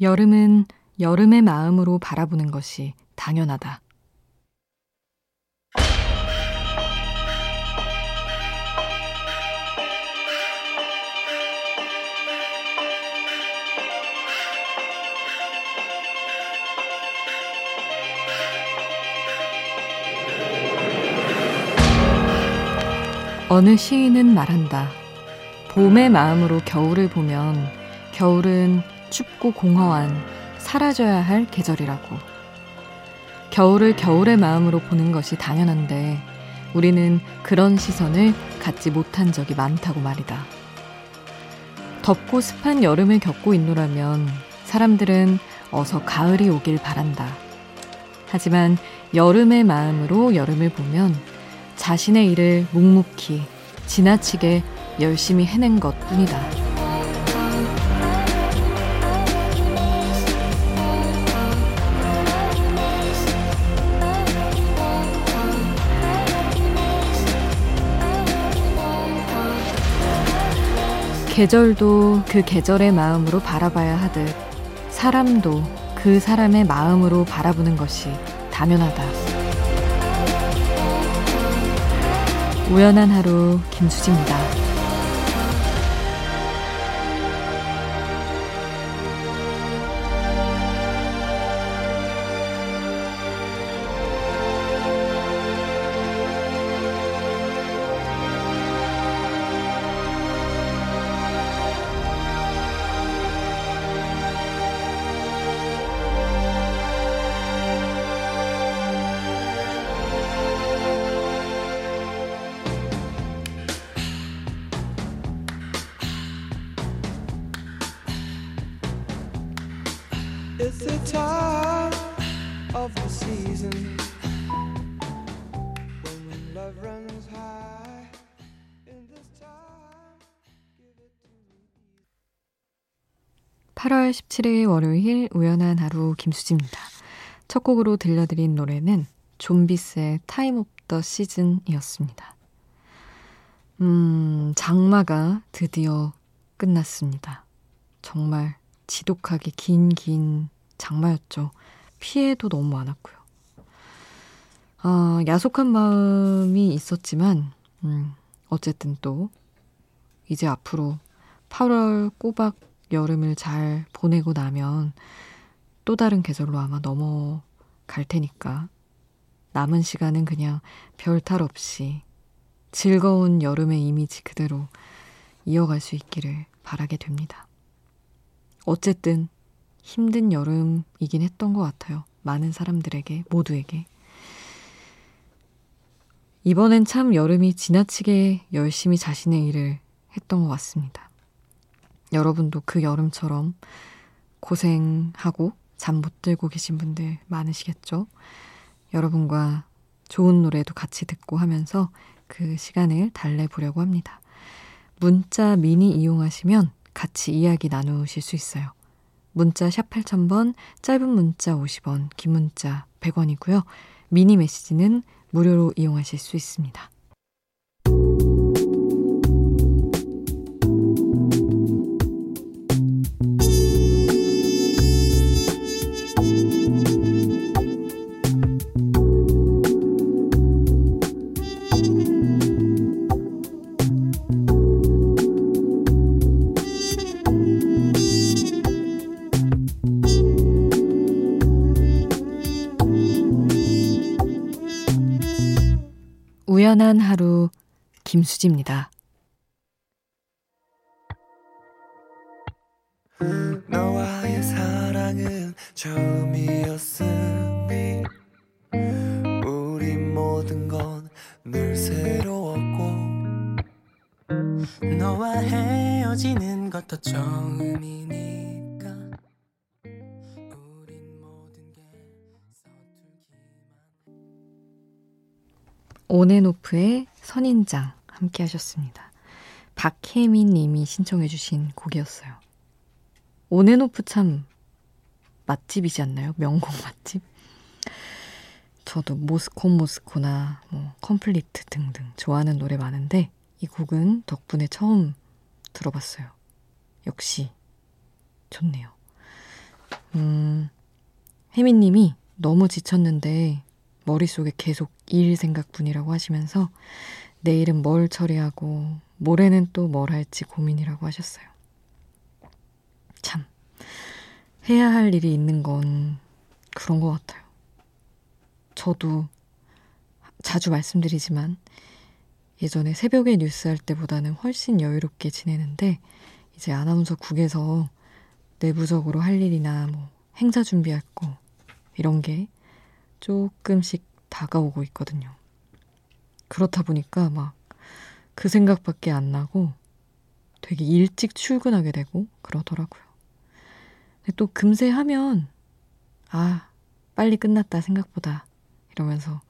여름은 여름의 마음으로 바라보는 것이 당연하다. 어느 시인은 말한다. 봄의 마음으로 겨울을 보면 겨울은 춥고 공허한 사라져야 할 계절이라고. 겨울을 겨울의 마음으로 보는 것이 당연한데 우리는 그런 시선을 갖지 못한 적이 많다고 말이다. 덥고 습한 여름을 겪고 있노라면 사람들은 어서 가을이 오길 바란다. 하지만 여름의 마음으로 여름을 보면 자신의 일을 묵묵히 지나치게 열심히 해낸 것 뿐이다. 계절도 그 계절의 마음으로 바라봐야 하듯 사람도 그 사람의 마음으로 바라보는 것이 당연하다. 우연한 하루 김수지입니다. 8월 17일 월요일 우연한 하루 김수지입니다. 첫 곡으로 들려드린 노래는 Zombies의 Time of the Season이었습니다. 음, 장마가 드디어 끝났습니다. 정말 지독하게 긴, 긴 장마였죠. 피해도 너무 많았고요. 아, 야속한 마음이 있었지만, 음, 어쨌든 또, 이제 앞으로 8월 꼬박 여름을 잘 보내고 나면 또 다른 계절로 아마 넘어갈 테니까 남은 시간은 그냥 별 탈 없이 즐거운 여름의 이미지 그대로 이어갈 수 있기를 바라게 됩니다. 어쨌든 힘든 여름이긴 했던 것 같아요. 많은 사람들에게, 모두에게. 이번엔 참 여름이 지나치게 열심히 자신의 일을 했던 것 같습니다. 여러분도 그 여름처럼 고생하고 잠 못 들고 계신 분들 많으시겠죠? 여러분과 좋은 노래도 같이 듣고 하면서 그 시간을 달래보려고 합니다. 문자 미니 이용하시면 같이 이야기 나누실 수 있어요. 문자 샵 8000번, 짧은 문자 50원, 긴 문자 100원이고요. 미니 메시지는 무료로 이용하실 수 있습니다. 우연한 하루 김수지입니다. 너와의 사랑은 처음이었으니 우리 모든 건 늘 새로웠고 너와 헤어지는 것도 처음이니 ONF의 선인장 함께 하셨습니다. 박혜민 님이 신청해 주신 곡이었어요. ONF 참 맛집이지 않나요? 명곡 맛집? 저도 Moscow Moscow나 뭐 Complete 등등 좋아하는 노래 많은데 이 곡은 덕분에 처음 들어봤어요. 역시 좋네요. 음, 혜미님이 너무 지쳤는데 머릿속에 계속 일 생각뿐이라고 하시면서 내일은 뭘 처리하고 모레는 또 뭘 할지 고민이라고 하셨어요. 참, 해야 할 일이 있는 건 그런 것 같아요. 저도 자주 말씀드리지만 예전에 새벽에 뉴스 할 때보다는 훨씬 여유롭게 지내는데 이제 아나운서 국에서 내부적으로 할 일이나 뭐 행사 준비할 거 이런 게 조금씩 다가오고 있거든요. 그렇다 보니까 막 그 생각밖에 안 나고 되게 일찍 출근하게 되고 그러더라고요. 또 금세 하면 아, 빨리 끝났다 생각보다 이러면서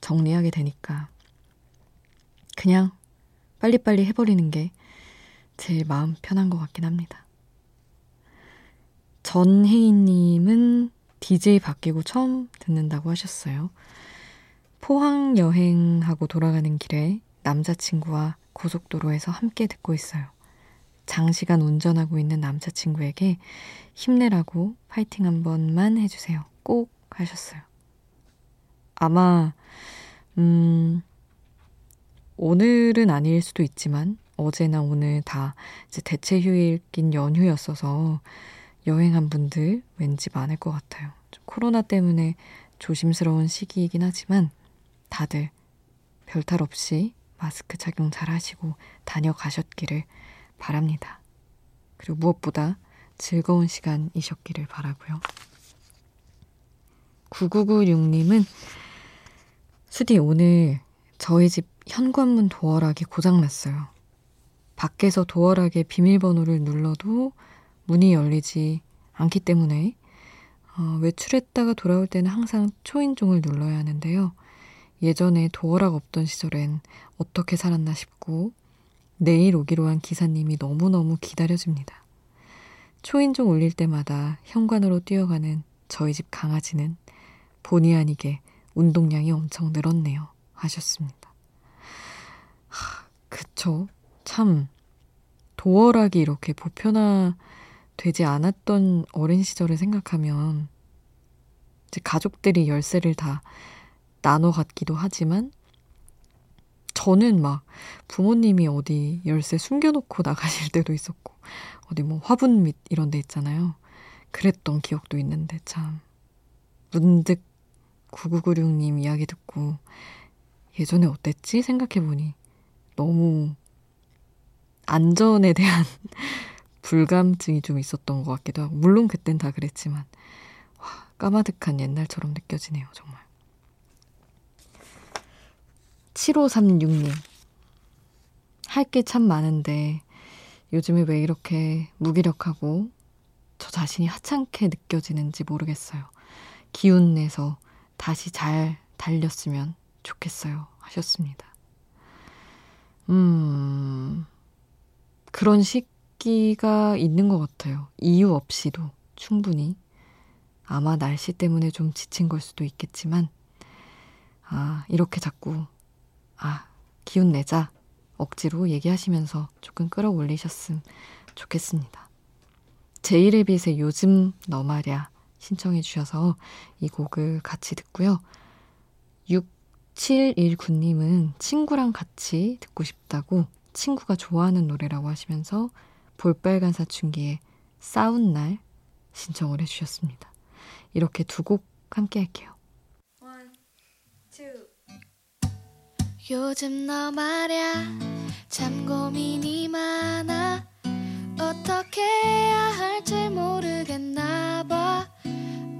정리하게 되니까 그냥 빨리빨리 해버리는 게 제일 마음 편한 것 같긴 합니다. 전혜인님은 DJ 바뀌고 처음 듣는다고 하셨어요. 포항 여행하고 돌아가는 길에 남자친구와 고속도로에서 함께 듣고 있어요. 장시간 운전하고 있는 남자친구에게 힘내라고 파이팅 한 번만 해주세요. 꼭 하셨어요. 아마, 음, 오늘은 아닐 수도 있지만 어제나 오늘 다 대체 휴일긴 연휴였어서 여행한 분들 왠지 많을 것 같아요. 코로나 때문에 조심스러운 시기이긴 하지만 다들 별탈 없이 마스크 착용 잘 하시고 다녀가셨기를 바랍니다. 그리고 무엇보다 즐거운 시간이셨기를 바라고요. 9996님은 수디 오늘 저희 집 현관문 도어락이 고장났어요. 밖에서 도어락에 비밀번호를 눌러도 문이 열리지 않기 때문에 어, 외출했다가 돌아올 때는 항상 초인종을 눌러야 하는데요. 예전에 도어락 없던 시절엔 어떻게 살았나 싶고 내일 오기로 한 기사님이 너무너무 기다려집니다. 초인종 울릴 때마다 현관으로 뛰어가는 저희 집 강아지는 본의 아니게 운동량이 엄청 늘었네요. 하셨습니다. 하, 그쵸. 참, 도어락이 이렇게 보편화 되지 않았던 어린 시절을 생각하면 이제 가족들이 열쇠를 다 나눠 갖기도 하지만 저는 막 부모님이 어디 열쇠 숨겨놓고 나가실 때도 있었고 어디 뭐 화분 밑 이런 데 있잖아요. 그랬던 기억도 있는데 참 문득 9996님 이야기 듣고 예전에 어땠지 생각해보니 너무 안전에 대한 불감증이 좀 있었던 것 같기도 하고 물론 그땐 다 그랬지만 와 까마득한 옛날처럼 느껴지네요 정말 7536님 할 게 참 많은데 요즘에 왜 이렇게 무기력하고 저 자신이 하찮게 느껴지는지 모르겠어요. 기운 내서 다시 잘 달렸으면 좋겠어요. 하셨습니다. 음, 그런 시기가 있는 것 같아요. 이유 없이도 충분히. 아마 날씨 때문에 좀 지친 걸 수도 있겠지만, 아, 이렇게 자꾸, 아, 기운 내자. 억지로 얘기하시면서 조금 끌어올리셨음 좋겠습니다. 제이레빗의 요즘 너 말야 신청해 주셔서 이 곡을 같이 듣고요. 6719님은 친구랑 같이 듣고 싶다고 친구가 좋아하는 노래라고 하시면서 볼빨간 사춘기의 싸운 날 신청을 해주셨습니다. 이렇게 두 곡 함께 할게요. One, 요즘 너 말야 참 고민이 많아 어떻게 해야 할지 모르겠나 봐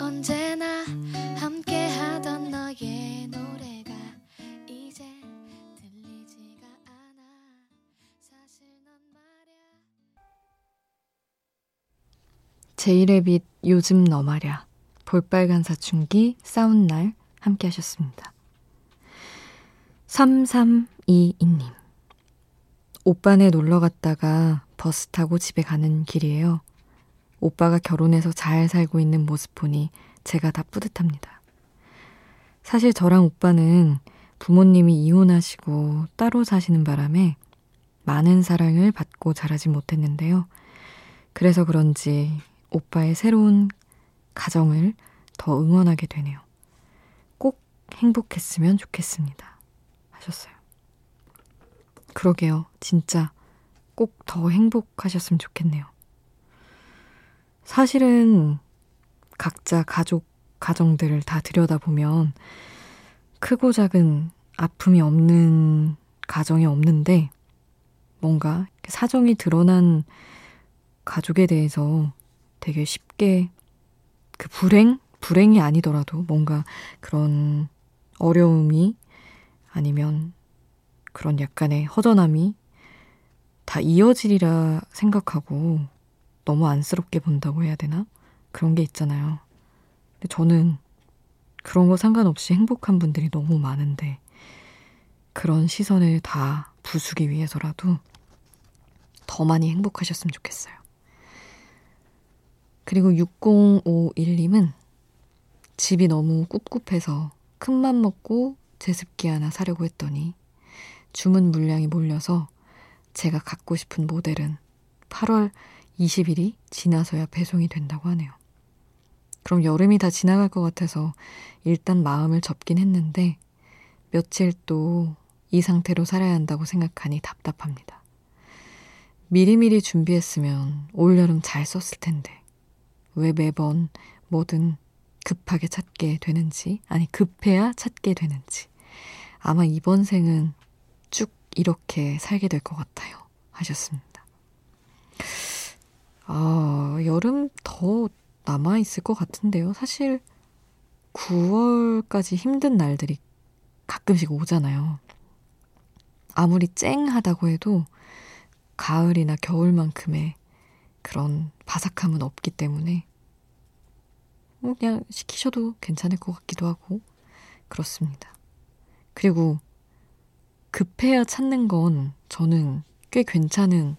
언제나 제이레빗 요즘 너 말야 볼빨간 사춘기 싸운 날 함께 하셨습니다. 3322님 오빠네 놀러 갔다가 버스 타고 집에 가는 길이에요. 오빠가 결혼해서 잘 살고 있는 모습 보니 제가 다 뿌듯합니다. 사실 저랑 오빠는 부모님이 이혼하시고 따로 사시는 바람에 많은 사랑을 받고 자라지 못했는데요. 그래서 그런지 오빠의 새로운 가정을 더 응원하게 되네요. 꼭 행복했으면 좋겠습니다. 하셨어요. 그러게요. 진짜 꼭 더 행복하셨으면 좋겠네요. 사실은 각자 가족, 가정들을 다 들여다보면 크고 작은 아픔이 없는 가정이 없는데 뭔가 사정이 드러난 가족에 대해서 되게 쉽게 그 불행? 불행이 아니더라도 뭔가 그런 어려움이 아니면 그런 약간의 허전함이 다 이어지리라 생각하고 너무 안쓰럽게 본다고 해야 되나? 그런 게 있잖아요. 근데 저는 그런 거 상관없이 행복한 분들이 너무 많은데 그런 시선을 다 부수기 위해서라도 더 많이 행복하셨으면 좋겠어요. 그리고 6051님은 집이 너무 꿉꿉해서 큰맘 먹고 제습기 하나 사려고 했더니 주문 물량이 몰려서 제가 갖고 싶은 모델은 8월 20일이 지나서야 배송이 된다고 하네요. 그럼 여름이 다 지나갈 것 같아서 일단 마음을 접긴 했는데 며칠 또 이 상태로 살아야 한다고 생각하니 답답합니다. 미리미리 준비했으면 올여름 잘 썼을 텐데 왜 매번 뭐든 급하게 찾게 되는지 아니 급해야 찾게 되는지 아마 이번 생은 쭉 이렇게 살게 될 것 같아요 하셨습니다. 아 여름 더 남아 있을 것 같은데요. 사실 9월까지 힘든 날들이 가끔씩 오잖아요. 아무리 쨍하다고 해도 가을이나 겨울만큼의 그런 바삭함은 없기 때문에 뭐 그냥 시키셔도 괜찮을 것 같기도 하고 그렇습니다. 그리고 급해야 찾는 건 저는 꽤 괜찮은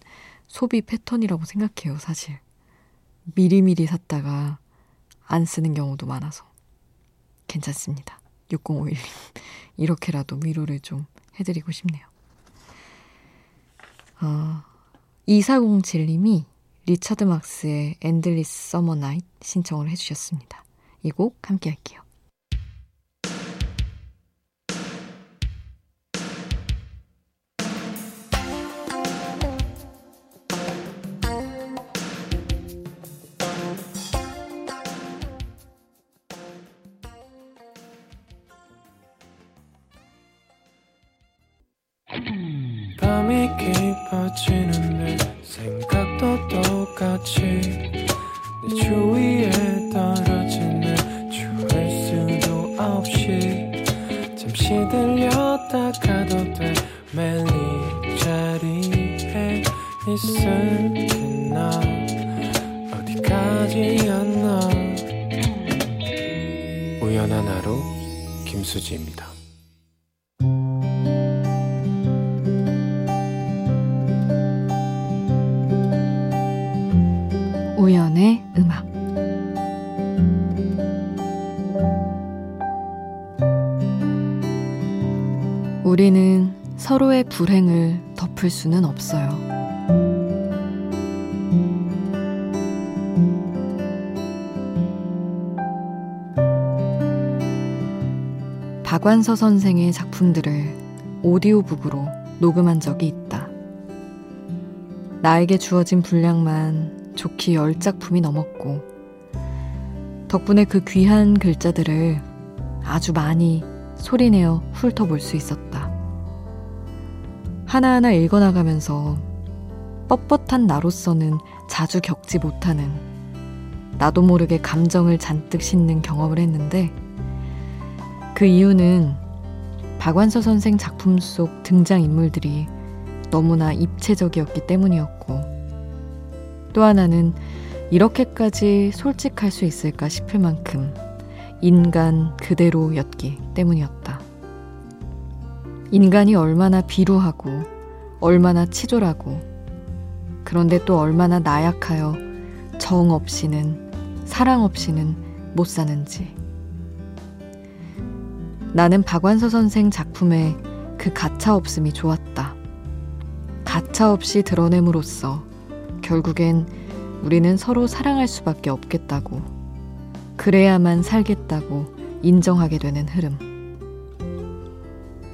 소비 패턴이라고 생각해요, 사실. 미리미리 샀다가 안 쓰는 경우도 많아서 괜찮습니다. 6051님. 이렇게라도 위로를 좀 해드리고 싶네요. 어, 2407님이 Richard Marx의 Endless Summer Night 신청을 해주셨습니다. 이 곡 함께 할게요. 잠시 들렸다 가도 돼. 매일 이 자리에 있을게 나 어디까지였나. 우연한 하루 김수지입니다 불행을 덮을 수는 없어요. 박완서 선생의 작품들을 오디오북으로 녹음한 적이 있다. 나에게 주어진 분량만 좋기 열 작품이 넘었고, 덕분에 그 귀한 글자들을 아주 많이 소리내어 훑어볼 수 있었다. 하나하나 읽어나가면서 뻣뻣한 나로서는 자주 겪지 못하는 나도 모르게 감정을 잔뜩 싣는 경험을 했는데 그 이유는 박완서 선생 작품 속 등장인물들이 너무나 입체적이었기 때문이었고 또 하나는 이렇게까지 솔직할 수 있을까 싶을 만큼 인간 그대로였기 때문이었다. 인간이 얼마나 비루하고 얼마나 치졸하고 그런데 또 얼마나 나약하여 정 없이는 사랑 없이는 못 사는지. 나는 박완서 선생 작품의 그 가차 없음이 좋았다. 가차 없이 드러냄으로써 결국엔 우리는 서로 사랑할 수밖에 없겠다고. 그래야만 살겠다고 인정하게 되는 흐름.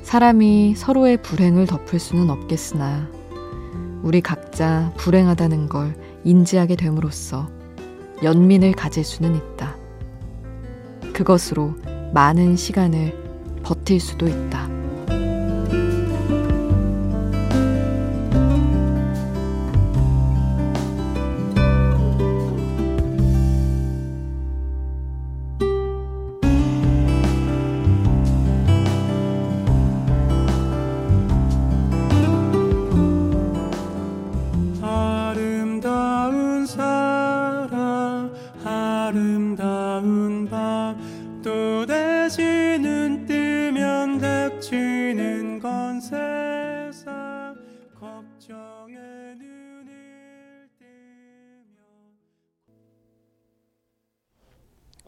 사람이 서로의 불행을 덮을 수는 없겠으나 우리 각자 불행하다는 걸 인지하게 됨으로써 연민을 가질 수는 있다. 그것으로 많은 시간을 버틸 수도 있다.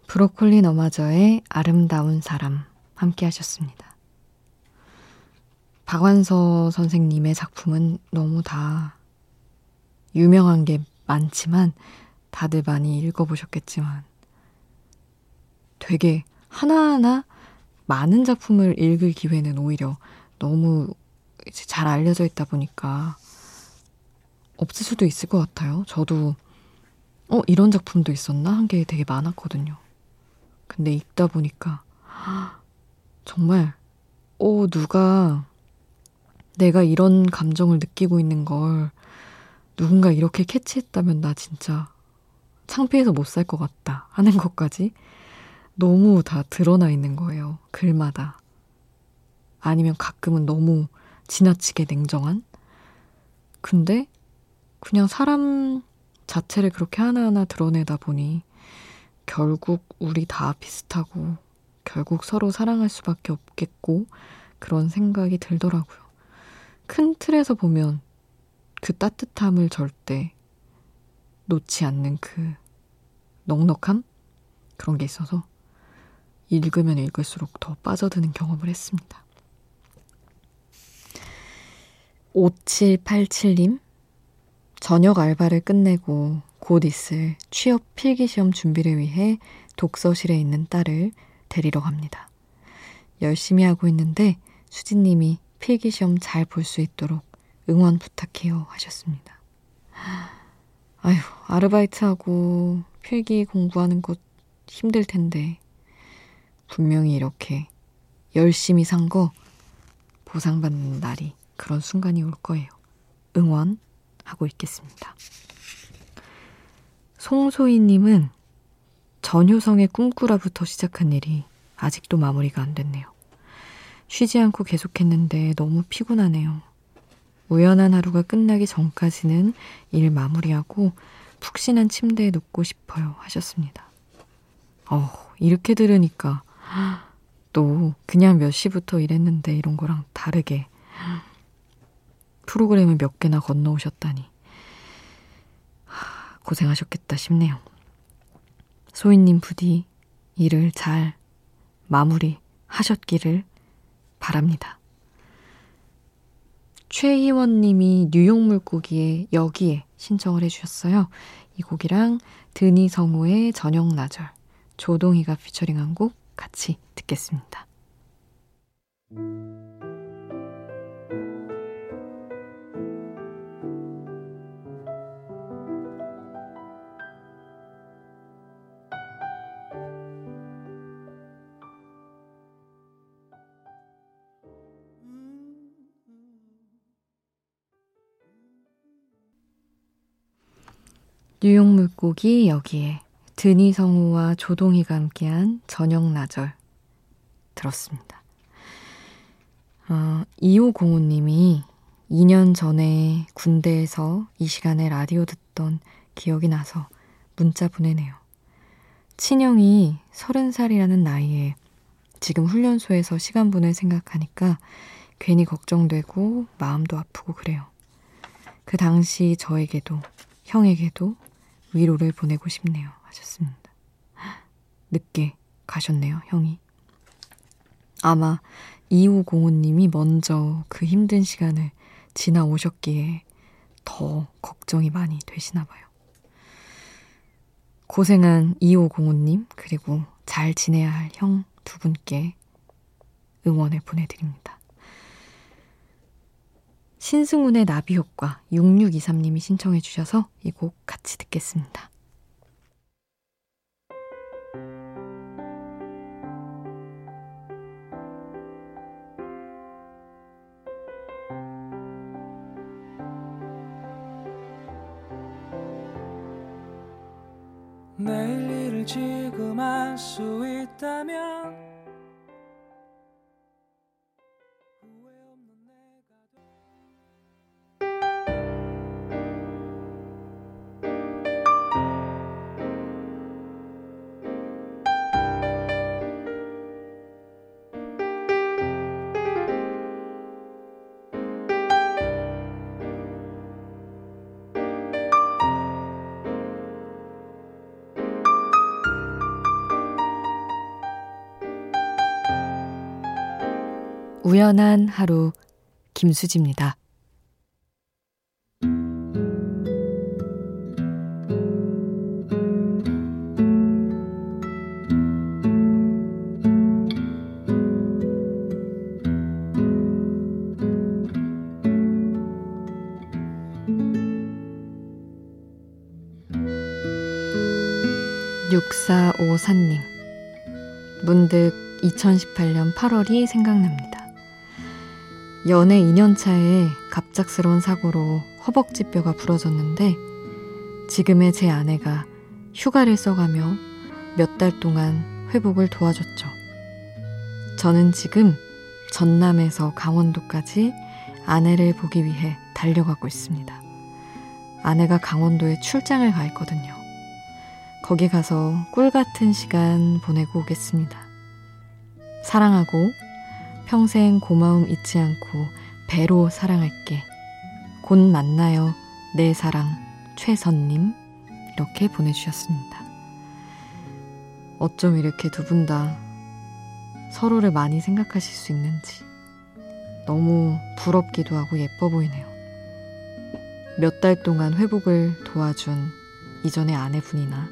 브로콜리 너마저의 아름다운 사람 함께 하셨습니다. 박완서 선생님의 작품은 너무 다 유명한 게 많지만 다들 많이 읽어보셨겠지만 되게 하나하나 많은 작품을 읽을 기회는 오히려 너무 잘 알려져 있다 보니까 없을 수도 있을 것 같아요. 저도 어, 이런 작품도 있었나? 한 게 되게 많았거든요. 근데 읽다 보니까 정말 오 누가 내가 이런 감정을 느끼고 있는 걸 누군가 이렇게 캐치했다면 나 진짜 창피해서 못 살 것 같다 하는 것까지 너무 다 드러나 있는 거예요. 글마다. 아니면 가끔은 너무 지나치게 냉정한? 근데 그냥 사람 자체를 그렇게 하나하나 드러내다 보니 결국 우리 다 비슷하고 결국 서로 사랑할 수밖에 없겠고 그런 생각이 들더라고요. 큰 틀에서 보면 그 따뜻함을 절대 놓지 않는 그 넉넉함? 그런 게 있어서 읽으면 읽을수록 더 빠져드는 경험을 했습니다. 5787님, 저녁 알바를 끝내고 곧 있을 취업 필기시험 준비를 위해 독서실에 있는 딸을 데리러 갑니다. 열심히 하고 있는데 수진님이 필기시험 잘 볼 수 있도록 응원 부탁해요 하셨습니다. 아휴, 아르바이트하고 필기 공부하는 것 힘들 텐데 분명히 이렇게 열심히 산 거 보상받는 날이 그런 순간이 올 거예요. 응원하고 있겠습니다. 송소희님은 전효성의 꿈꾸라부터 시작한 일이 아직도 마무리가 안 됐네요. 쉬지 않고 계속했는데 너무 피곤하네요. 우연한 하루가 끝나기 전까지는 일 마무리하고 푹신한 침대에 눕고 싶어요. 하셨습니다. 어, 이렇게 들으니까 또 그냥 몇 시부터 일했는데 이런 거랑 다르게 프로그램을 몇 개나 건너오셨다니. 고생하셨겠다 싶네요. 소희님 부디 일을 잘 마무리 하셨기를 바랍니다. 최희원 님이 뉴욕 물고기에 여기에 신청을 해주셨어요. 이 곡이랑 드니 성우의 저녁 나절, 조동희가 피처링한 곡 같이 듣겠습니다. 뉴욕 물고기 여기에 드니 성우와 조동희가 함께한 저녁 나절 들었습니다. 어, 2505님이 2년 전에 군대에서 이 시간에 라디오 듣던 기억이 나서 문자 보내네요. 친형이 30살이라는 나이에 지금 훈련소에서 시간 보낼 생각하니까 괜히 걱정되고 마음도 아프고 그래요. 그 당시 저에게도 형에게도 위로를 보내고 싶네요. 하셨습니다. 늦게 가셨네요, 형이. 아마 2505님이 먼저 그 힘든 시간을 지나오셨기에 더 걱정이 많이 되시나 봐요. 고생한 2505님, 그리고 잘 지내야 할 형 두 분께 응원을 보내드립니다. 신승훈의 나비 효과 6623님이 신청해 주셔서 이 곡 같이 듣겠습니다. 내일 일을 지금 할 수 있다면 우연한 하루 김수지입니다. 육사오사님 문득 2018년 8월이 생각납니다. 연애 2년 차에 갑작스러운 사고로 허벅지뼈가 부러졌는데 지금의 제 아내가 휴가를 써가며 몇 달 동안 회복을 도와줬죠. 저는 지금 전남에서 강원도까지 아내를 보기 위해 달려가고 있습니다. 아내가 강원도에 출장을 가 있거든요. 거기 가서 꿀 같은 시간 보내고 오겠습니다. 사랑하고 평생 고마움 잊지 않고 배로 사랑할게. 곧 만나요. 내 사랑 최선님 이렇게 보내주셨습니다. 어쩜 이렇게 두 분 다 서로를 많이 생각하실 수 있는지 너무 부럽기도 하고 예뻐 보이네요. 몇 달 동안 회복을 도와준 이전의 아내분이나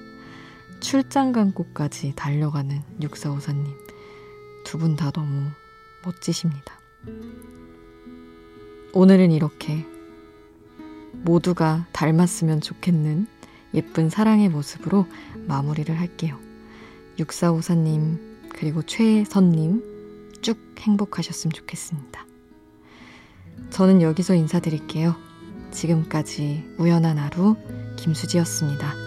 출장 간 곳까지 달려가는 육사오사님 두 분 다 너무 멋지십니다. 오늘은 이렇게 모두가 닮았으면 좋겠는 예쁜 사랑의 모습으로 마무리를 할게요. 6454님, 그리고 최선님, 쭉 행복하셨으면 좋겠습니다. 저는 여기서 인사드릴게요. 지금까지 우연한 하루 김수지였습니다.